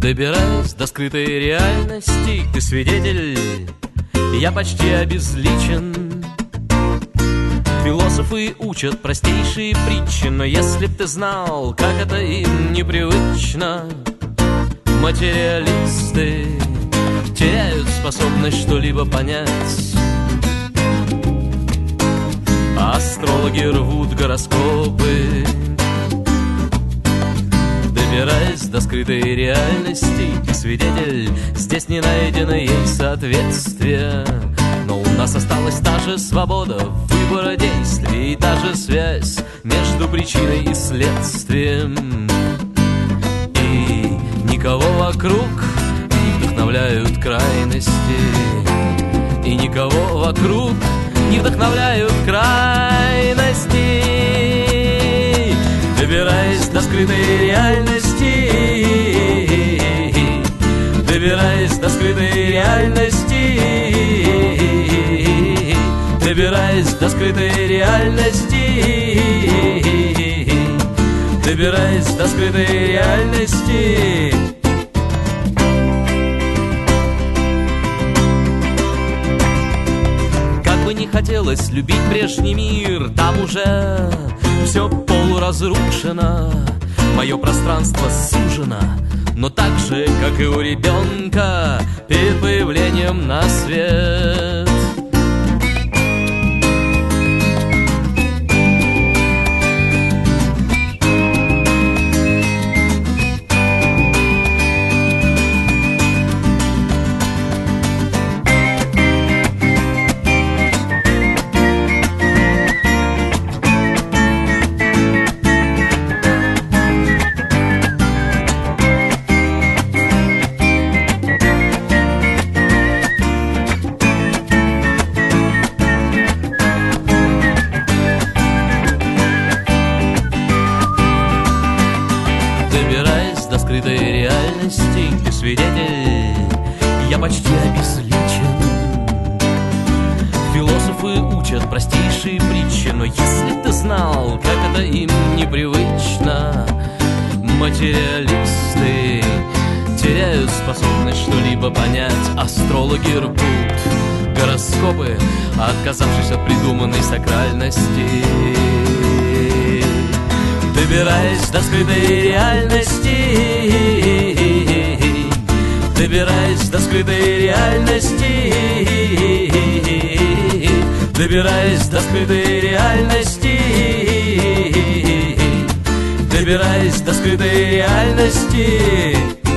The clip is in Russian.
Добираясь до скрытой реальности Ты свидетель, я почти обезличен. Философы учат простейшие притчи Но если б ты знал, как это им непривычно Материалисты теряют способность что-либо понять. Астрологи рвут гороскопы Добираясь до скрытой реальности Ты свидетель, здесь не найдено ей соответствия Но у нас осталась та же свобода выбора действий И та же связь между причиной и следствием. И никого вокруг не вдохновляют крайности. И никого вокруг не вдохновляют крайности до скрытой реальности. Добираясь до скрытой реальности. Добираясь до скрытой реальности. Добираясь до скрытой реальности. Как бы не хотелось любить прежний мир Там уже все полуразрушено Мое пространство сужено Но так же, как и у ребенка Перед появлением на свет скрытой реальности Ты свидетель, я почти обезличен. Философы учат простейшие притчи Но если ты знал, как это им непривычно Материалисты теряют способность что-либо понять. Астрологи рвут гороскопы Отказавшись от придуманной сакральности Добираясь до скрытой реальности. Добираясь до скрытой реальности. Добираясь до скрытой реальности. Добираясь до скрытой реальности